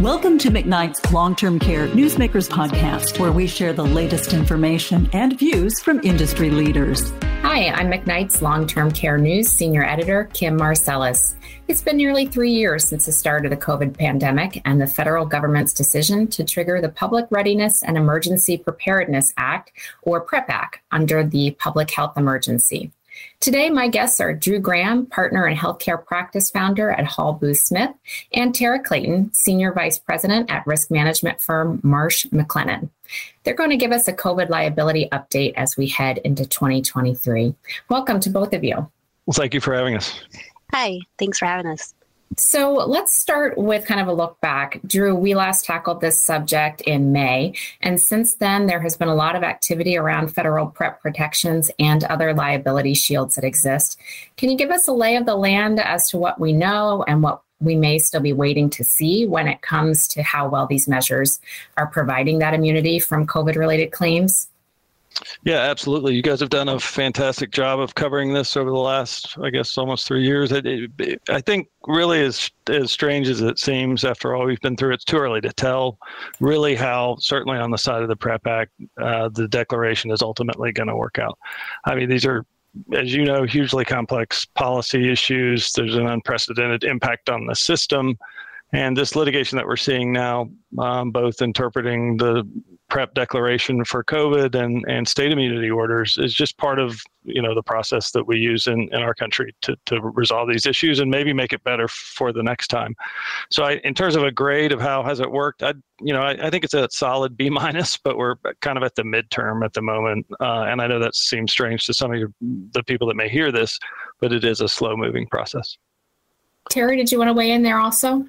Welcome to McKnight's Long Term Care Newsmakers podcast, where we share the latest information and views from industry leaders. Hi, I'm McKnight's Long Term Care News Senior Editor, Kim Marselas. It's been nearly three years since the start of the COVID pandemic and the federal government's decision to trigger the Public Readiness and Emergency Preparedness Act, or PREP Act, under the public health emergency. Today, my guests are Drew Graham, partner and healthcare practice founder at Hall Booth Smith, and Tara Clayton, senior vice president at risk management firm Marsh McLennan. They're going to give us a COVID liability update as we head into 2023. Welcome to both of you. Well, thank you for having us. Hi, thanks for having us. So let's start with kind of a look back. Drew, we last tackled this subject in May, and since then, there has been a lot of activity around federal PrEP protections and other liability shields that exist. Can you give us a lay of the land as to what we know and what we may still be waiting to see when it comes to how well these measures are providing that immunity from COVID related claims? Yeah, absolutely. You guys have done a fantastic job of covering this over the last, I guess, almost three years. I, I think really as as strange as it seems after all we've been through, it's too early to tell really how, certainly on the side of the PrEP Act, uh, the declaration is ultimately going to work out. I mean, these are as you know, hugely complex policy issues. There's an unprecedented impact on the system. And this litigation that we're seeing now, um, both interpreting the PrEP declaration for COVID and, and state immunity orders, is just part of you know the process that we use in, in our country to, to resolve these issues and maybe make it better for the next time. So, I, in terms of a grade of how has it worked, I you know I, I think it's a solid B minus, but we're kind of at the midterm at the moment, uh, and I know that seems strange to some of your, the people that may hear this, but it is a slow moving process. Terry, did you want to weigh in there also?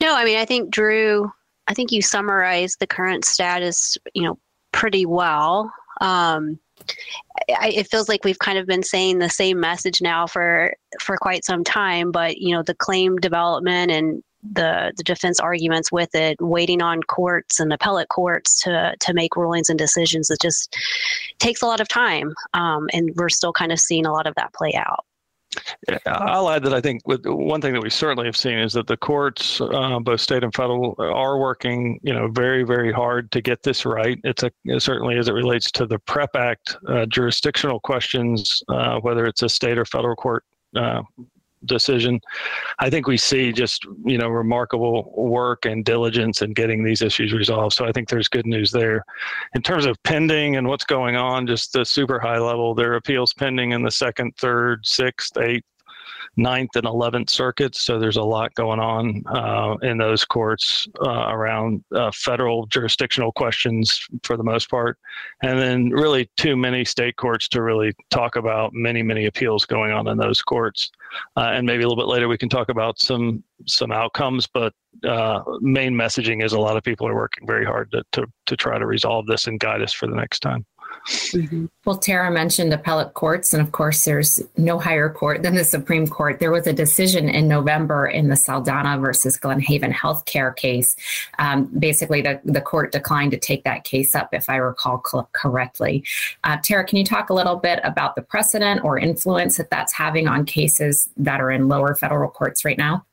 No, I mean, I think Drew, I think you summarized the current status, you know, pretty well. Um, I, it feels like we've kind of been saying the same message now for for quite some time, but you know, the claim development and the the defense arguments with it, waiting on courts and appellate courts to to make rulings and decisions, it just takes a lot of time, um, and we're still kind of seeing a lot of that play out. I'll add that I think one thing that we certainly have seen is that the courts, uh, both state and federal, are working, you know, very, very hard to get this right. It's a certainly as it relates to the PrEP Act uh, jurisdictional questions, uh, whether it's a state or federal court uh, decision. I think we see just you know remarkable work and diligence in getting these issues resolved. So I think there's good news there. In terms of pending and what's going on, just the super high level, there are appeals pending in the second, third, sixth, eighth, ninth and 11th circuits. So there's a lot going on uh, in those courts uh, around uh, federal jurisdictional questions for the most part. And then really too many state courts to really talk about many, many appeals going on in those courts. Uh, and maybe a little bit later we can talk about some some outcomes, but uh, main messaging is a lot of people are working very hard to, to, to try to resolve this and guide us for the next time. Mm-hmm. Well, Tara mentioned appellate courts, and of course, there's no higher court than the Supreme Court. There was a decision in November in the Saldana versus Glenhaven healthcare case. Um, basically, the, the court declined to take that case up, if I recall correctly. Uh, Tara, can you talk a little bit about the precedent or influence that that's having on cases that are in lower federal courts right now?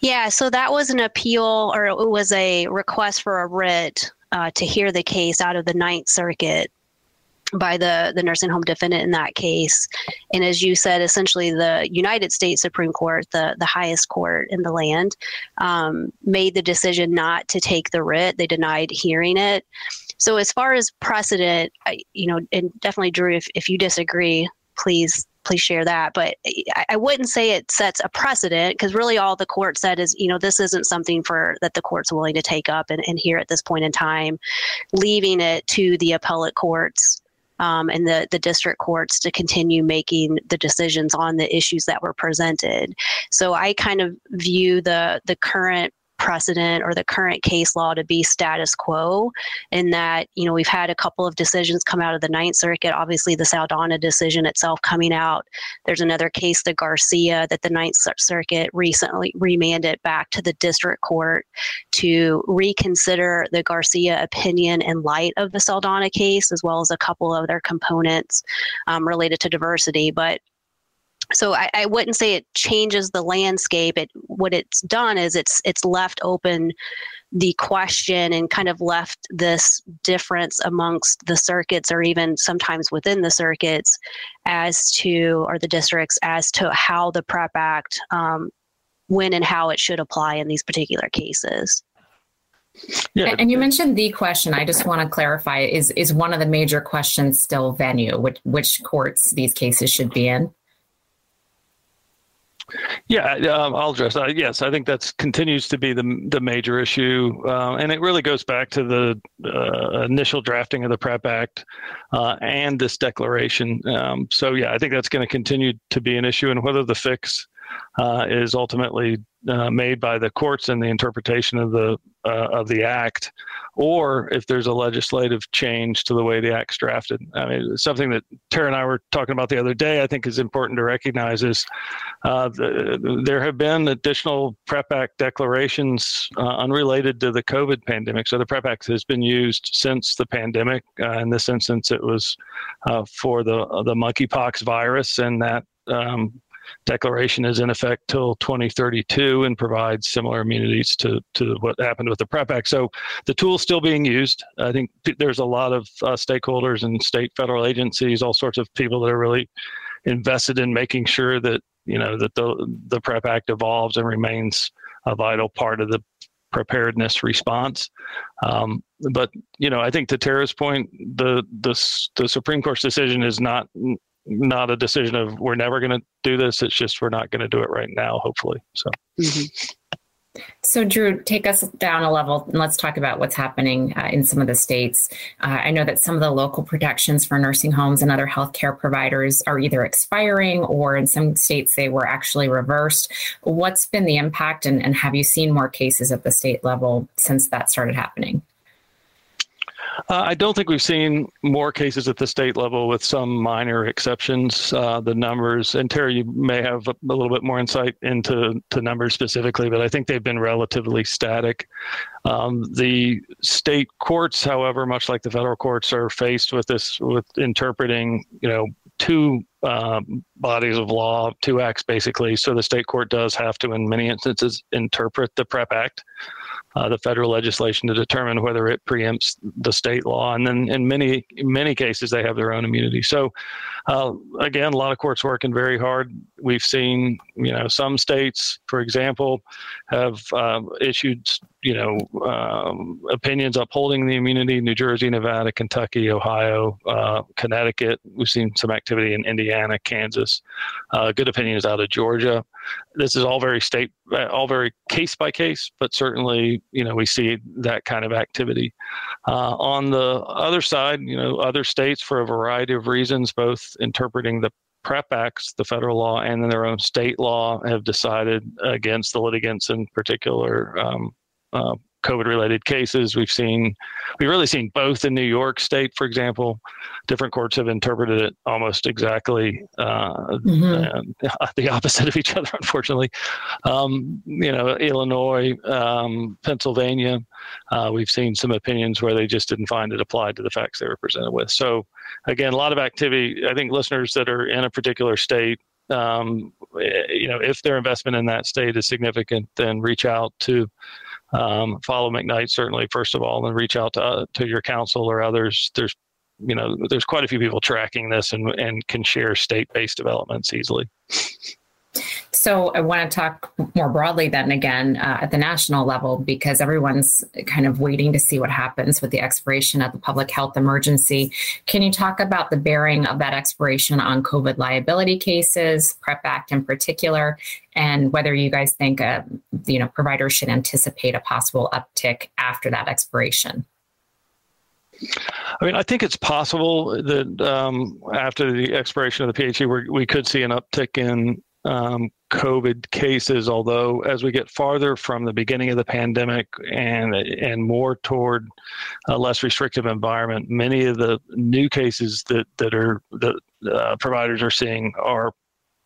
Yeah, so that was an appeal, or it was a request for a writ uh, to hear the case out of the Ninth Circuit by the, the nursing home defendant in that case. And as you said, essentially the United States Supreme Court, the, the highest court in the land, um, made the decision not to take the writ. They denied hearing it. So as far as precedent, I, you know, and definitely Drew, if, if you disagree, please please share that. But I, I wouldn't say it sets a precedent because really all the court said is, you know, this isn't something for that the court's willing to take up and, and hear at this point in time, leaving it to the appellate courts um, and the, the district courts to continue making the decisions on the issues that were presented. So I kind of view the the current precedent or the current case law to be status quo. In that you know we've had a couple of decisions come out of the ninth circuit obviously the saldana decision itself coming out. There's another case the garcia that the ninth circuit recently remanded back to the district court to reconsider the garcia opinion in light of the saldana case as well as a couple other components um, related to diversity. But so I, I, wouldn't say it changes the landscape. It what it's done is it's it's left open the question and kind of left this difference amongst the circuits or even sometimes within the circuits as to or the districts as to how the prep act um, when and how it should apply in these particular cases yeah. And you mentioned the question. I just want to clarify: is is one of the major questions still venue? Which which courts these cases should be in? Yeah, um, I'll address. Yes, I think that continues to be the the major issue, uh, and it really goes back to the uh, initial drafting of the PrEP Act uh, and this declaration. Um, so yeah, I think that's going to continue to be an issue, and whether the fix uh, is ultimately uh, made by the courts and the interpretation of the uh, of the act, or if there's a legislative change to the way the act's drafted. I mean, something that Tara and I were talking about the other day. I think is important to recognize is uh, the, there have been additional PrEP Act declarations uh, unrelated to the COVID pandemic. So the PrEP Act has been used since the pandemic. Uh, in this instance, it was for the the monkeypox virus, and that um, declaration is in effect till 2032 and provides similar immunities to, to what happened with the PrEP Act. So the tool's still being used. I think there's a lot of uh, stakeholders and state federal agencies, all sorts of people that are really invested in making sure that you know that the the PrEP Act evolves and remains a vital part of the preparedness response. Um, but you know, I think to Tara's point, the the the Supreme Court's decision is not not a decision of we're never going to do this. It's just we're not going to do it right now, hopefully. So. Mm-hmm. So, Drew, take us down a level and let's talk about what's happening uh, in some of the states. Uh, I know that some of the local protections for nursing homes and other healthcare providers are either expiring or in some states they were actually reversed. What's been the impact, and, and have you seen more cases at the state level since that started happening? Uh, I don't think we've seen more cases at the state level with some minor exceptions. Uh, the numbers, and Terry, you may have a, a, little bit more insight into to numbers specifically, but I think they've been relatively static. Um, the state courts, however, much like the federal courts, are faced with this with interpreting, you know, two um, bodies of law, two acts basically. So the state court does have to, in many instances, interpret the PrEP Act uh, the federal legislation to determine whether it preempts the state law. And then in many many cases, they have their own immunity. So uh, again, a lot of courts working very hard. We've seen you know some states, for example, have uh, issued you know um, opinions upholding the immunity. New Jersey, Nevada, Kentucky, Ohio, uh, Connecticut. We've seen some activity in Indiana, Kansas. Uh, good opinions out of Georgia. This is all very state, uh, all very case by case, but certainly you know we see that kind of activity. Uh, on the other side, you know other states for a variety of reasons, both interpreting the PrEP Acts, the federal law, and then their own state law have decided against the litigants in particular um, uh, COVID related cases. We've seen, we've really seen both in New York State, for example. Different courts have interpreted it almost exactly uh, mm-hmm. the opposite of each other, unfortunately. Um, you know, Illinois, um, Pennsylvania, uh, we've seen some opinions where they just didn't find it applied to the facts they were presented with. So, again, a lot of activity. I think listeners that are in a particular state um, you know, if their investment in that state is significant, then reach out to um, follow McKnight certainly first of all, and reach out to uh, to your counsel or others. There's you know there's quite a few people tracking this and and can share state based developments easily. So I want to talk more broadly then again uh, at the national level because everyone's kind of waiting to see what happens with the expiration of the public health emergency. Can you talk about the bearing of that expiration on COVID liability cases, PrEP Act in particular, and whether you guys think uh, you know providers should anticipate a possible uptick after that expiration? I mean, I think it's possible that um, after the expiration of the PHE, we could see an uptick in um, COVID cases, although as we get farther from the beginning of the pandemic and and more toward a less restrictive environment, many of the new cases that that are that uh, providers are seeing are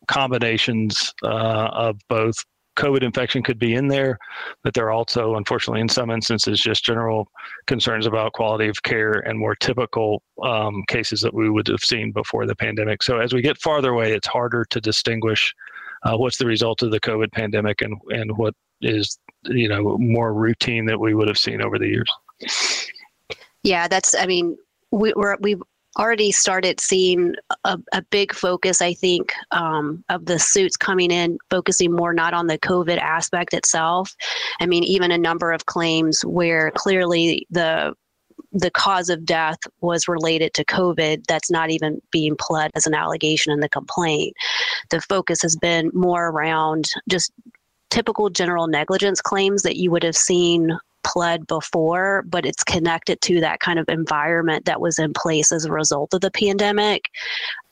combinations uh, of both COVID infection could be in there, but there are also, unfortunately, in some instances, just general concerns about quality of care and more typical um, cases that we would have seen before the pandemic. So as we get farther away, it's harder to distinguish uh, what's the result of the COVID pandemic and and what is you know more routine that we would have seen over the years. Yeah, that's. I mean, we, we're we've already started seeing a, a big focus, I think, um, of the suits coming in, focusing more not on the COVID aspect itself. I mean, even a number of claims where clearly the the cause of death was related to COVID, that's not even being pled as an allegation in the complaint. The focus has been more around just typical general negligence claims that you would have seen pled before, but it's connected to that kind of environment that was in place as a result of the pandemic.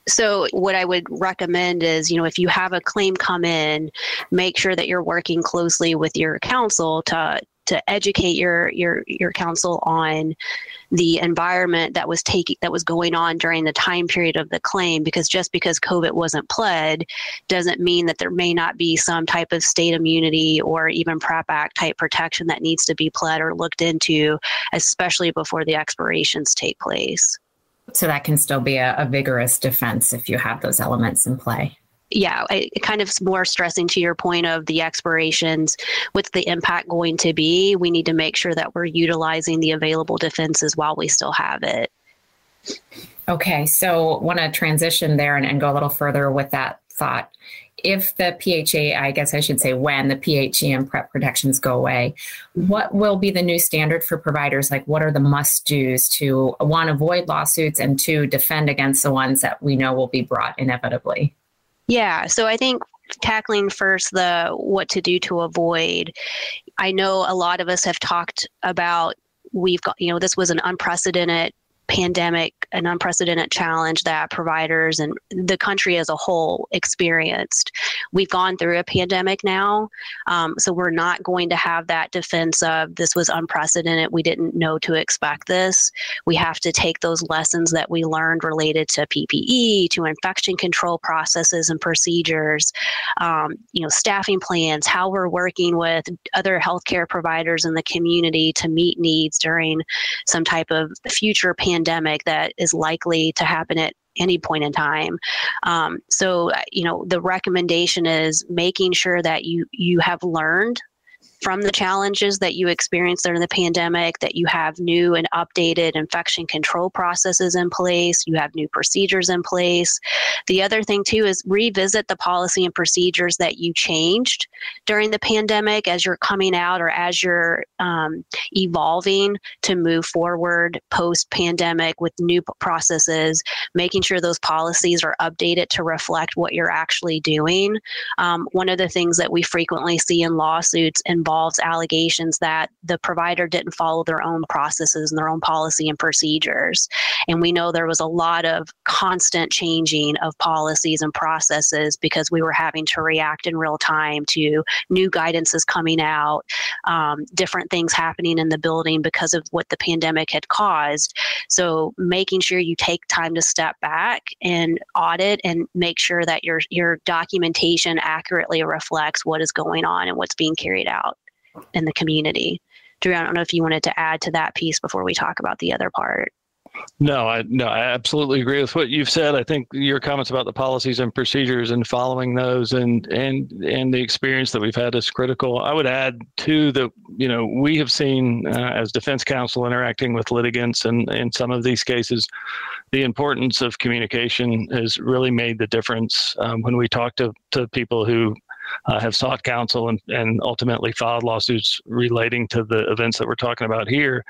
So, what I would recommend is, you know, if you have a claim come in, make sure that you're working closely with your counsel to to educate your your your counsel on the environment that was taking that was going on during the time period of the claim because just because covid wasn't pled doesn't mean that there may not be some type of state immunity or even prep act type protection that needs to be pled or looked into especially before the expirations take place. So that can still be a, a vigorous defense if you have those elements in play yeah, it kind of more stressing to your point of the expirations. What's the impact going to be? We need to make sure that we're utilizing the available defenses while we still have it. Okay, so want to transition there and, and go a little further with that thought. If the PHA, I guess I should say when the PHE and PrEP protections go away, what will be the new standard for providers? Like, what are the must do's to one, avoid lawsuits, and two, defend against the ones that we know will be brought inevitably? Yeah, so I think tackling first the what to do to avoid. I know a lot of us have talked about we've got, you know, this was an unprecedented pandemic, an unprecedented challenge that providers and the country as a whole experienced. We've gone through a pandemic now, um, so we're not going to have that defense of this was unprecedented. We didn't know to expect this. We have to take those lessons that we learned related to PPE, to infection control processes and procedures, um, you know, staffing plans, how we're working with other healthcare providers in the community to meet needs during some type of future pandemic pandemic that is likely to happen at any point in time. Um, so, you know, the recommendation is making sure that you you have learned from the challenges that you experienced during the pandemic, that you have new and updated infection control processes in place, you have new procedures in place. The other thing, too, is revisit the policy and procedures that you changed during the pandemic as you're coming out or as you're um, evolving to move forward post pandemic with new processes, making sure those policies are updated to reflect what you're actually doing. Um, one of the things that we frequently see in lawsuits involves involves allegations that the provider didn't follow their own processes and their own policy and procedures. And we know there was a lot of constant changing of policies and processes because we were having to react in real time to new guidances coming out, um, different things happening in the building because of what the pandemic had caused. So making sure you take time to step back and audit and make sure that your your documentation accurately reflects what is going on and what's being carried out in the community. Drew, I don't know if you wanted to add to that piece before we talk about the other part. No, I no, I absolutely agree with what you've said. I think your comments about the policies and procedures and following those and and and the experience that we've had is critical. I would add too that you know we have seen uh, as defense counsel interacting with litigants and in some of these cases, the importance of communication has really made the difference. Um, when we talk to to people who uh, have sought counsel and, and ultimately filed lawsuits relating to the events that we're talking about here,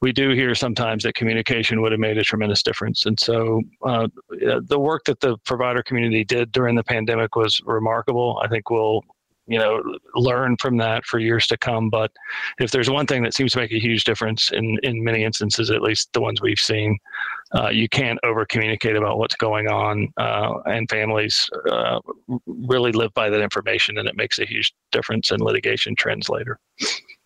we do hear sometimes that communication would have made a tremendous difference. And so uh, the work that the provider community did during the pandemic was remarkable. I think we'll you know learn from that for years to come. But if there's one thing that seems to make a huge difference in in many instances at least the ones we've seen uh, you can't over communicate about what's going on uh, and families uh, really live by that information and it makes a huge difference in litigation trends later.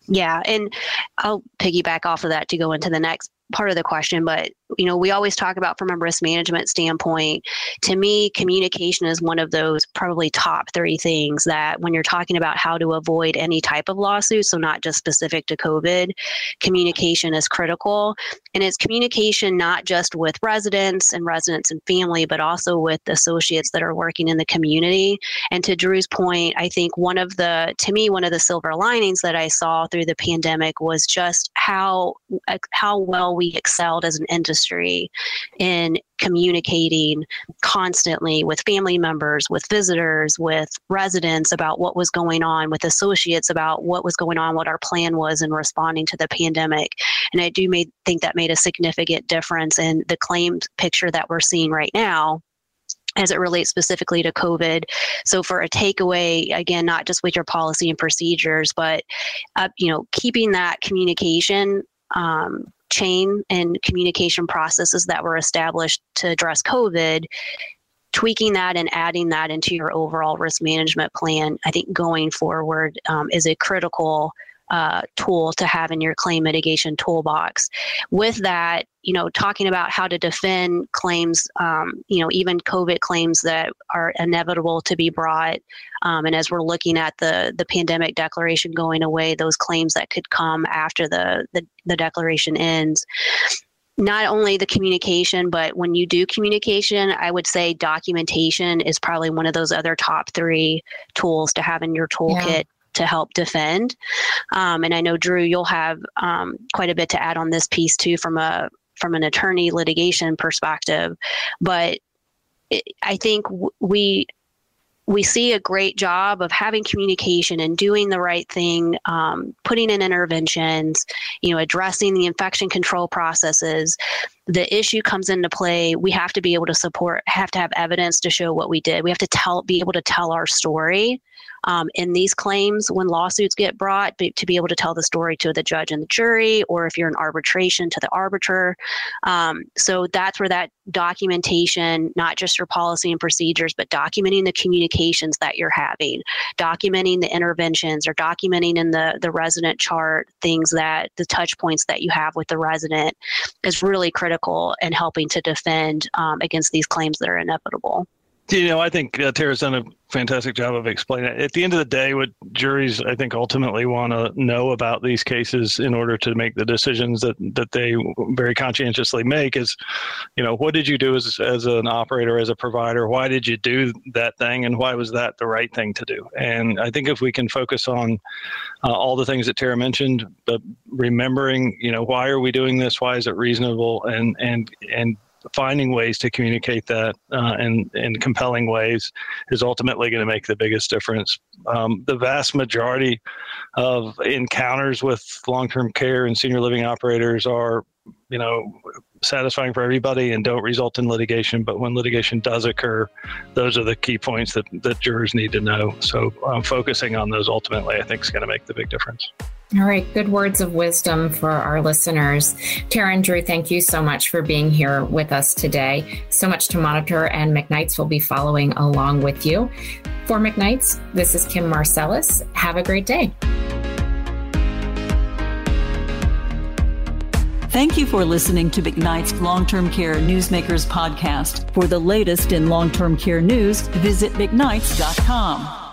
Yeah and i'll piggyback off of that to go into the next part of the question but you know, we always talk about from a risk management standpoint. To me, communication is one of those probably top three things that when you're talking about how to avoid any type of lawsuit, so not just specific to COVID, communication is critical. And it's communication not just with residents and residents and family, but also with associates that are working in the community. And to Drew's point, I think one of the, to me, one of the silver linings that I saw through the pandemic was just how how well we excelled as an industry in communicating constantly with family members, with visitors, with residents about what was going on, with associates about what was going on, what our plan was in responding to the pandemic. And I do made, think that made a significant difference in the claims picture that we're seeing right now as it relates specifically to COVID. So for a takeaway, again, not just with your policy and procedures, but uh, you know, keeping that communication um, chain and communication processes that were established to address COVID. Tweaking that and adding that into your overall risk management plan, I think going forward um, is a critical uh, tool to have in your claim mitigation toolbox. With that, you know, talking about how to defend claims, um, you know, even COVID claims that are inevitable to be brought. Um, and as we're looking at the the pandemic declaration going away, those claims that could come after the the, the declaration ends not only the communication, but when you do communication, I would say documentation is probably one of those other top three tools to have in your toolkit yeah to help defend. Um, and I know Drew, you'll have um, quite a bit to add on this piece too, from a from an attorney litigation perspective. But it, I think w- we we see a great job of having communication and doing the right thing, um, putting in interventions, you know, addressing the infection control processes. The issue comes into play. We have to be able to support, have to have evidence to show what we did. We have to tell, be able to tell our story um, in these claims when lawsuits get brought to be able to tell the story to the judge and the jury, or if you're in arbitration to the arbiter. Um, so that's where that documentation, not just your policy and procedures, but documenting the communications that you're having, documenting the interventions or documenting in the, the resident chart things that the touch points that you have with the resident is really critical in helping to defend um, against these claims that are inevitable. You know, I think uh, Tara's done a fantastic job of explaining it. At the end of the day, what juries, I think, ultimately want to know about these cases in order to make the decisions that, that they very conscientiously make is, you know, what did you do as, as an operator, as a provider? Why did you do that thing? And why was that the right thing to do? And I think if we can focus on uh, all the things that Tara mentioned, but remembering, you know, why are we doing this? Why is it reasonable? And, and, and finding ways to communicate that uh, in in compelling ways is ultimately going to make the biggest difference. Um, the vast majority of encounters with long-term care and senior living operators are, you know, satisfying for everybody and don't result in litigation. But when litigation does occur, those are the key points that that jurors need to know. So um, focusing on those ultimately, I think, is going to make the big difference. All right, good words of wisdom for our listeners. Tara and Drew, thank you so much for being here with us today. So much to monitor, and McKnight's will be following along with you. For McKnight's, this is Kim Marselas. Have a great day. Thank you for listening to McKnight's Long Term Care Newsmakers podcast. For the latest in long term care news, visit McKnights.com.